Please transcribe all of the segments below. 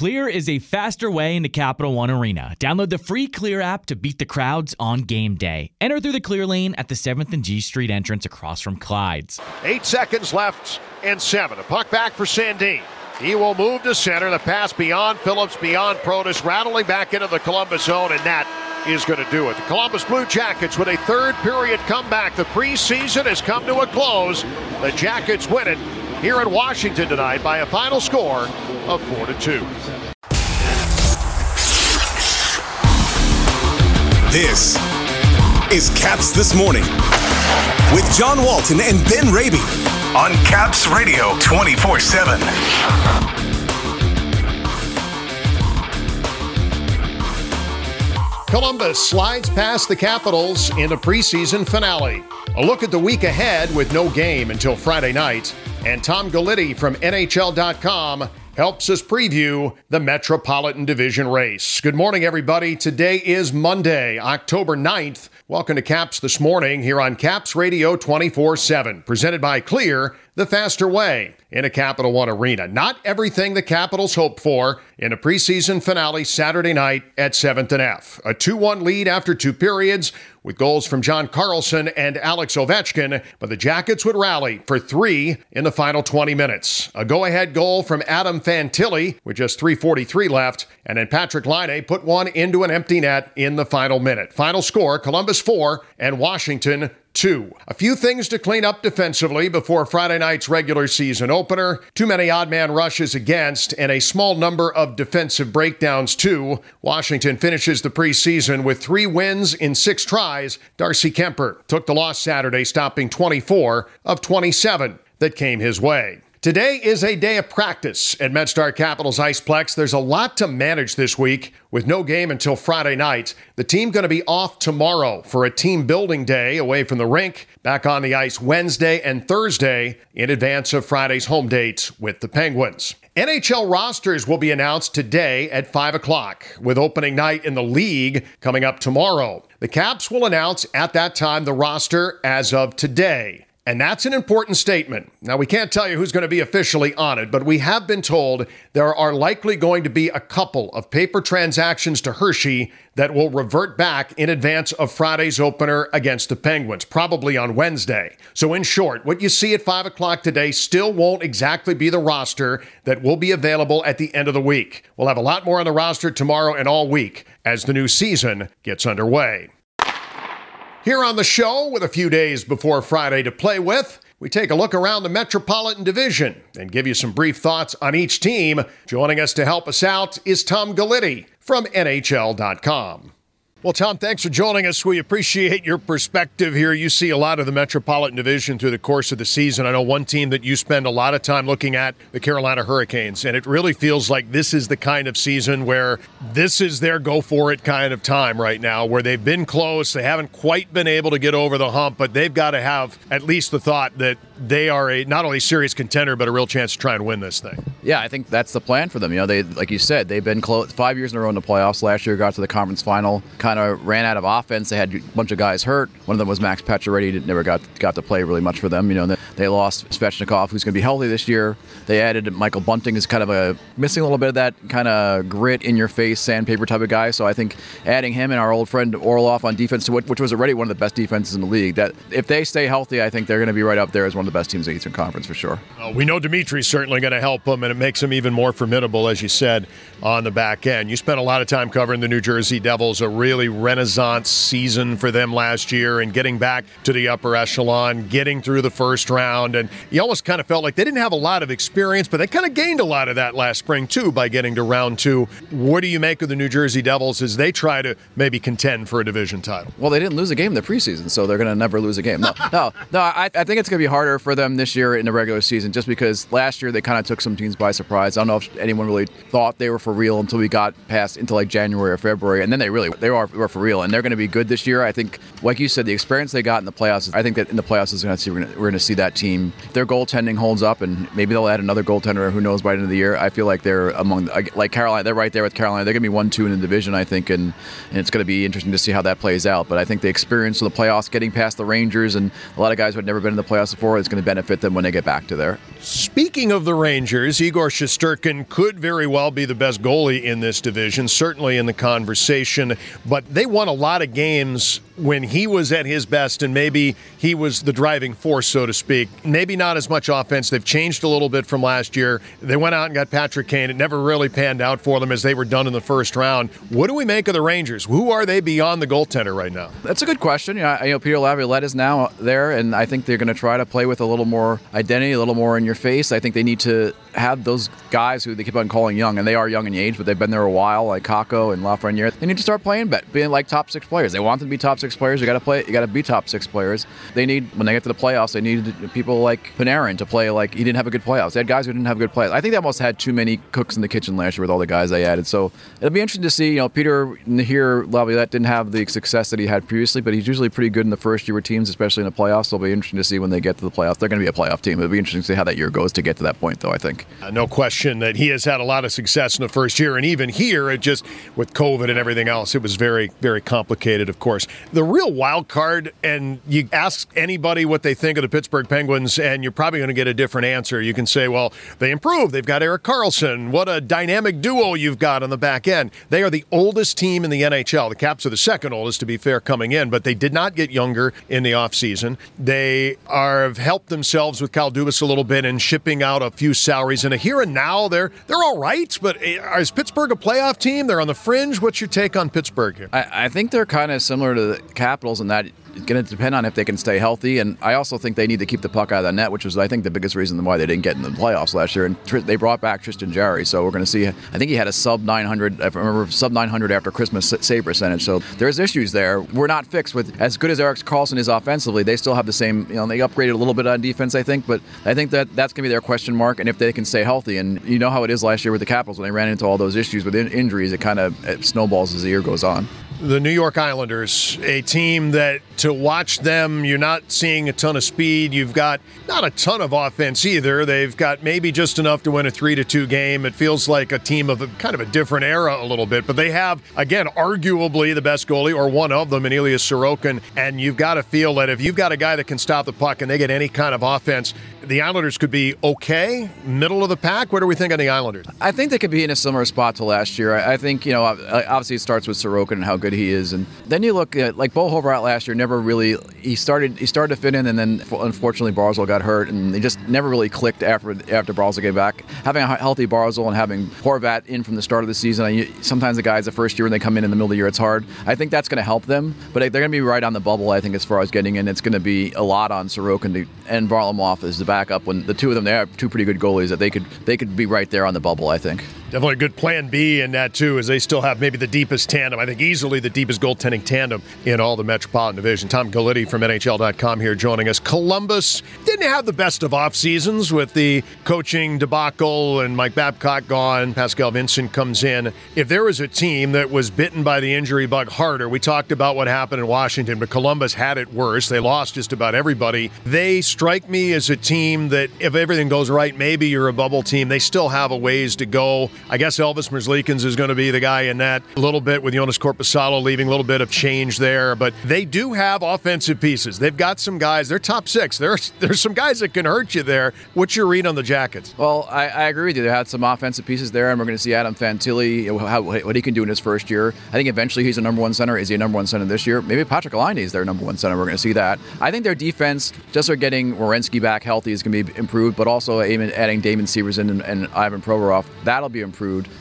Clear is a faster way into Capital One Arena. Download the free Clear app to beat the crowds on game day. Enter through the Clear lane at the 7th and G Street entrance across from Clyde's. Eight seconds left and seven. A puck back for Sandin. He will move to center. The pass beyond Phillips, beyond Protas, rattling back into the Columbus zone, and that is going to do it. The Columbus Blue Jackets with a third period comeback. The preseason has come to a close. The Jackets win it here in Washington tonight by a final score of 4 to 2. This is Caps This Morning with John Walton and Ben Raby on Caps Radio 24 7. Columbus slides past the Capitals in a preseason finale. A look at the week ahead with no game until Friday night. And Tom Gulitti from NHL.com helps us preview the Metropolitan Division race. Good morning, everybody. Today is Monday, October 9th. Welcome to Caps This Morning here on Caps Radio 24 7, presented by Clear the faster way in a Capital One arena. Not everything the Capitals hope for in a preseason finale Saturday night at 7th and F. A 2 1 lead after two periods with goals from John Carlson and Alex Ovechkin, but the Jackets would rally for three in the final 20 minutes. A go ahead goal from Adam Fantilli with just 3.43 left, and then Patrik Laine put one into an empty net in the final minute. Final score Columbus 4 and Washington two. A few things to clean up defensively before Friday night's regular season opener. Too many odd man rushes against, and a small number of defensive breakdowns, too. Washington finishes the preseason with three wins in six tries. Darcy Kuemper took the loss Saturday, stopping 24 of 27 that came his way. Today is a day of practice at MedStar Capital's Iceplex. There's a lot to manage this week with no game until Friday night. The team going to be off tomorrow for a team building day away from the rink, back on the ice Wednesday and Thursday in advance of Friday's home date with the Penguins. NHL rosters will be announced today at 5 o'clock, with opening night in the league coming up tomorrow. The Caps will announce at that time the roster as of today. And that's an important statement. Now, we can't tell you who's going to be officially on it, but we have been told there are likely going to be a couple of paper transactions to Hershey that will revert back in advance of Friday's opener against the Penguins, probably on Wednesday. So, in short, what you see at 5 o'clock today still won't exactly be the roster that will be available at the end of the week. We'll have a lot more on the roster tomorrow and all week as the new season gets underway. Here on the show, with a few days before Friday to play with, we take a look around the Metropolitan Division and give you some brief thoughts on each team. Joining us to help us out is Tom Gulitti from NHL.com. Well, Tom, thanks for joining us. We appreciate your perspective here. You see a lot of the Metropolitan Division through the course of the season. I know one team that you spend a lot of time looking at, the Carolina Hurricanes, and it really feels like this is the kind of season where this is their go for it kind of time right now, where they've been close. They haven't quite been able to get over the hump, but they've got to have at least the thought that they are a not only serious contender, but a real chance to try and win this thing. Yeah, I think that's the plan for them. You know, they like you said, they've been close five years in a row in the playoffs. Last year, got to the conference final, kind of ran out of offense. They had a bunch of guys hurt. One of them was Max Pacioretty. Never got got to play really much for them. You know, they lost Svechnikov, who's going to be healthy this year. They added Michael Bunting, is kind of a missing a little bit of that kind of grit in your face, sandpaper type of guy. So I think adding him and our old friend Orlov on defense, which was already one of the best defenses in the league, that if they stay healthy, I think they're going to be right up there as one of the best teams in the Eastern Conference for sure. Well, we know Dimitri's certainly going to help them, and it makes them even more formidable, as you said, on the back end. You spent a lot of time covering the New Jersey Devils, a really renaissance season for them last year, and getting back to the upper echelon, getting through the first round. And you almost kind of felt like they didn't have a lot of experience, but they kind of gained a lot of that last spring, too, by getting to round two. What do you make of the New Jersey Devils as they try to maybe contend for a division title? Well, they didn't lose a game in the preseason, so they're going to never lose a game. No, no, no I, I think it's going to be harder for them this year in the regular season just because last year they kind of took some teams by surprise. I don't know if anyone really thought they were for real until we got past into like January or February, and then they really they are were for real, and they're going to be good this year. I think, like you said, the experience they got in the playoffs. I think that in the playoffs is going to see we're going to see that team. Their goaltending holds up, and maybe they'll add another goaltender. Who knows by the end of the year? I feel like they're among like Carolina. They're right there with Carolina. They're going to be one two in the division, I think, and and it's going to be interesting to see how that plays out. But I think the experience of the playoffs, getting past the Rangers, and a lot of guys who had never been in the playoffs before, is going to benefit them when they get back to there. Speaking of the Rangers, Igor Shesterkin could very well be the best goalie in this division, certainly in the conversation, but they won a lot of games when he was at his best and maybe he was the driving force, so to speak. Maybe not as much offense. They've changed a little bit from last year. They went out and got Patrick Kane. It never really panned out for them as they were done in the first round. What do we make of the Rangers? Who are they beyond the goaltender right now? That's a good question. You know Peter Laviolette is now there, and I think they're going to try to play with a little more identity, a little more in your face. I think they need to have those guys who they keep on calling young, and they are young in age, but they've been there a while, like Kakko and Lafreniere. They need to start playing, but being like top six players. They want them to be top six players. You got to play. You got to be top six players. They need when they get to the playoffs. They need people like Panarin to play like he didn't have a good playoffs. They had guys who didn't have good playoffs. I think they almost had too many cooks in the kitchen last year with all the guys they added. So it'll be interesting to see. You know, Peter here Laviolette didn't have the success that he had previously, but he's usually pretty good in the first year with teams, especially in the playoffs. So it'll be interesting to see when they get to the playoffs. They're going to be a playoff team. It'll be interesting to see how that year goes to get to that point, though. I think. Uh, no question that he has had a lot of success in the first year, and even here, it just with COVID and everything else, it was very, very complicated. Of course, the real wild card, and you ask anybody what they think of the Pittsburgh Penguins, and you're probably going to get a different answer. You can say, well, they improved. They've got Erik Karlsson. What a dynamic duo you've got on the back end. They are the oldest team in the NHL. The Caps are the second oldest, to be fair, coming in, but they did not get younger in the offseason. They are, have helped themselves with Kyle Dubas a little bit and shipping out a few salaries. And a here and now, they're they're all right. But eh, is Pittsburgh a playoff team? They're on the fringe. What's your take on Pittsburgh here? I, I think they're kind of similar to the Capitals in that going to depend on if they can stay healthy. And I also think they need to keep the puck out of the net, which was, I think, the biggest reason why they didn't get in the playoffs last year. And they brought back Tristan Jarry. So we're going to see, I think he had a sub 900, if I remember, sub 900 after Christmas save percentage. So there's issues there. We're not fixed with, as good as Erik Karlsson is offensively, they still have the same, you know, they upgraded a little bit on defense, I think. But I think that that's going to be their question mark. And if they can stay healthy, and you know how it is last year with the Capitals when they ran into all those issues with in- injuries, it kind of snowballs as the year goes on the New York Islanders, a team that to watch them, you're not seeing a ton of speed. You've got not a ton of offense either. They've got maybe just enough to win a three to two game. It feels like a team of a, kind of a different era a little bit, but they have again arguably the best goalie or one of them in Elias Sorokin, and you've got to feel that if you've got a guy that can stop the puck and they get any kind of offense, the Islanders could be okay, middle of the pack. What do we think on the Islanders? I think they could be in a similar spot to last year. I think you know obviously it starts with Sorokin and how good he is, and then you look at like Bo Horvat last year. Never really he started he started to fit in, and then unfortunately Barzal got hurt, and they just never really clicked after after Barzal came back. Having a healthy Barzal and having Horvat in from the start of the season, I, sometimes the guys the first year when they come in in the middle of the year, it's hard. I think that's going to help them, but they're going to be right on the bubble. I think as far as getting in, it's going to be a lot on Sorokin to, and Varlamov as the backup. When the two of them, they have two pretty good goalies that they could they could be right there on the bubble. I think. Definitely a good plan B in that, too, as they still have maybe the deepest tandem. I think easily the deepest goaltending tandem in all the Metropolitan Division. Tom Gulitti from NHL.com here joining us. Columbus didn't have the best of off seasons with the coaching debacle and Mike Babcock gone. Pascal Vincent comes in. If there was a team that was bitten by the injury bug harder, we talked about what happened in Washington, but Columbus had it worse. They lost just about everybody. They strike me as a team that, if everything goes right, maybe you're a bubble team. They still have a ways to go. I guess Elvis Merzlikins is going to be the guy in that a little bit with Jonas Korpisalo leaving a little bit of change there. But they do have offensive pieces. They've got some guys. They're top six. There's there's some guys that can hurt you there. What's your read on the Jackets? Well, I, I agree with you. They had some offensive pieces there, and we're going to see Adam Fantilli how, what he can do in his first year. I think eventually he's a number one center. Is he a number one center this year? Maybe Patrik Laine is their number one center. We're going to see that. I think their defense, just for getting Werenski back healthy, is going to be improved, but also adding Damon Severson and, and Ivan Provorov, that'll be improved.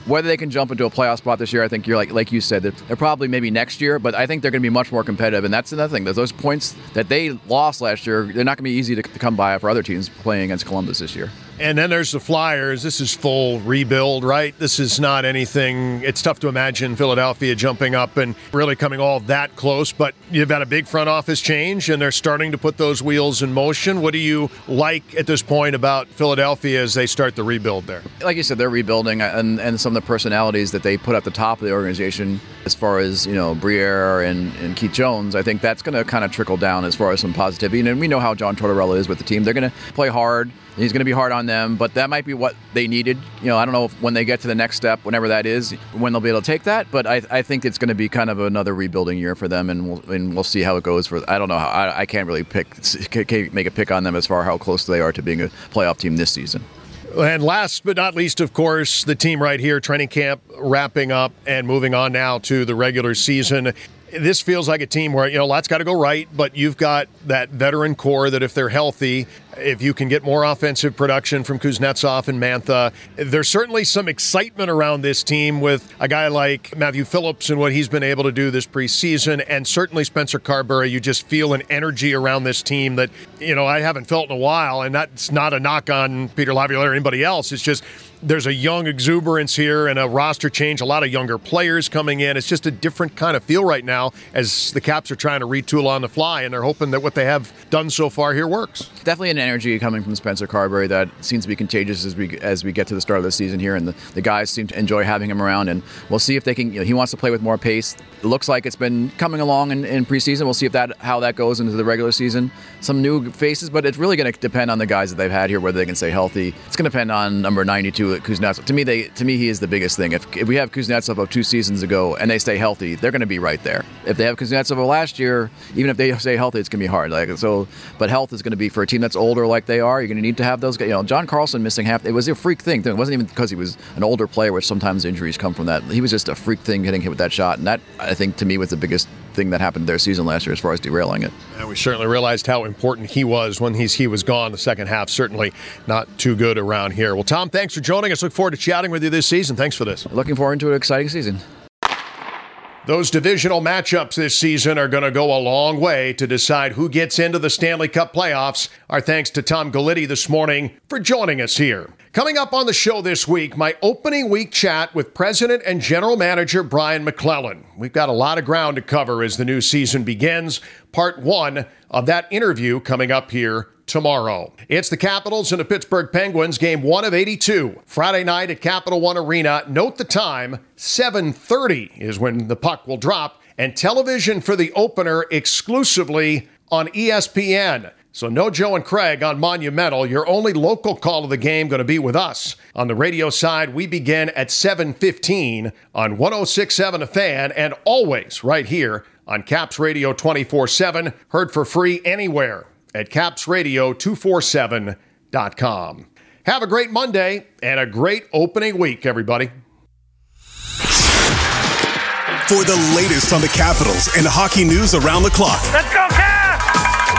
Whether they can jump into a playoff spot this year, I think you're like like you said, they're, they're probably maybe next year, but I think they're going to be much more competitive. And that's another thing. Those points that they lost last year, they're not going to be easy to, to come by for other teams playing against Columbus this year. And then there's the Flyers. This is full rebuild, right? This is not anything. It's tough to imagine Philadelphia jumping up and really coming all that close, but you've had a big front office change and they're starting to put those wheels in motion. What do you like at this point about Philadelphia as they start the rebuild there? Like you said, they're rebuilding and, and some of the personalities that they put at the top of the organization, as far as, you know, Briere and, and Keith Jones, I think that's going to kind of trickle down as far as some positivity. And we know how John Tortorella is with the team. They're going to play hard He's going to be hard on them, but that might be what they needed. You know, I don't know if when they get to the next step, whenever that is, when they'll be able to take that. But I, I think it's going to be kind of another rebuilding year for them, and we'll and we'll see how it goes. For I don't know how I, I can't really pick can't make a pick on them as far how close they are to being a playoff team this season. And last but not least, of course, the team right here, training camp wrapping up and moving on now to the regular season this feels like a team where you know a lot's got to go right, but you've got that veteran core that if they're healthy, if you can get more offensive production from Kuznetsov and Mantha, there's certainly some excitement around this team with a guy like Matthew Phillips and what he's been able to do this preseason, and certainly Spencer Carbery. You just feel an energy around this team that you know I haven't felt in a while, and that's not a knock on Peter Laviolette or anybody else. It's just there's a young exuberance here and a roster change, a lot of younger players coming in. It's just a different kind of feel right now as the Caps are trying to retool on the fly, and they're hoping that what they have done so far here works. Definitely an energy coming from Spencer Carbery that seems to be contagious as we as we get to the start of the season here, and the, the guys seem to enjoy having him around. And we'll see if they can. You know, he wants to play with more pace. It looks like it's been coming along in, in preseason. We'll see if that how that goes into the regular season. Some new faces, but it's really going to depend on the guys that they've had here, whether they can stay healthy. It's going to depend on number 92 Kuznetsov. To me, they to me he is the biggest thing. If, if we have Kuznetsov of two seasons ago and they stay healthy, they're going to be right there. If they have Kuznetsov of last year, even if they stay healthy, it's going to be hard. Like so, but health is going to be for a team that's older like they are. You're going to need to have those. You know, John Carlson missing half. It was a freak thing. It wasn't even because he was an older player, which sometimes injuries come from that. He was just a freak thing getting hit with that shot, and that I think to me was the biggest thing that happened their season last year as far as derailing it. And we certainly realized how important he was when he's he was gone. The second half certainly not too good around here. Well, Tom, thanks for joining us. Look forward to chatting with you this season. Thanks for this. Looking forward to an exciting season. Those divisional matchups this season are going to go a long way to decide who gets into the Stanley Cup playoffs. Our thanks to Tom Gulitti this morning for joining us here. Coming up on the show this week, my opening week chat with President and General Manager Brian MacLellan. We've got a lot of ground to cover as the new season begins. Part one of that interview coming up here tomorrow. It's the Capitals and the Pittsburgh Penguins, game 1 of 82. Friday night at Capital One Arena. Note the time, 7:30 is when the puck will drop and television for the opener exclusively on ESPN. So no Joe and Craig on Monumental. Your only local call of the game going to be with us. On the radio side, we begin at 7:15 on 1067 a fan and always right here on Caps Radio 24/7, heard for free anywhere at capsradio247.com. Have a great Monday and a great opening week, everybody. For the latest on the Capitals and hockey news around the clock. Let's go, Caps!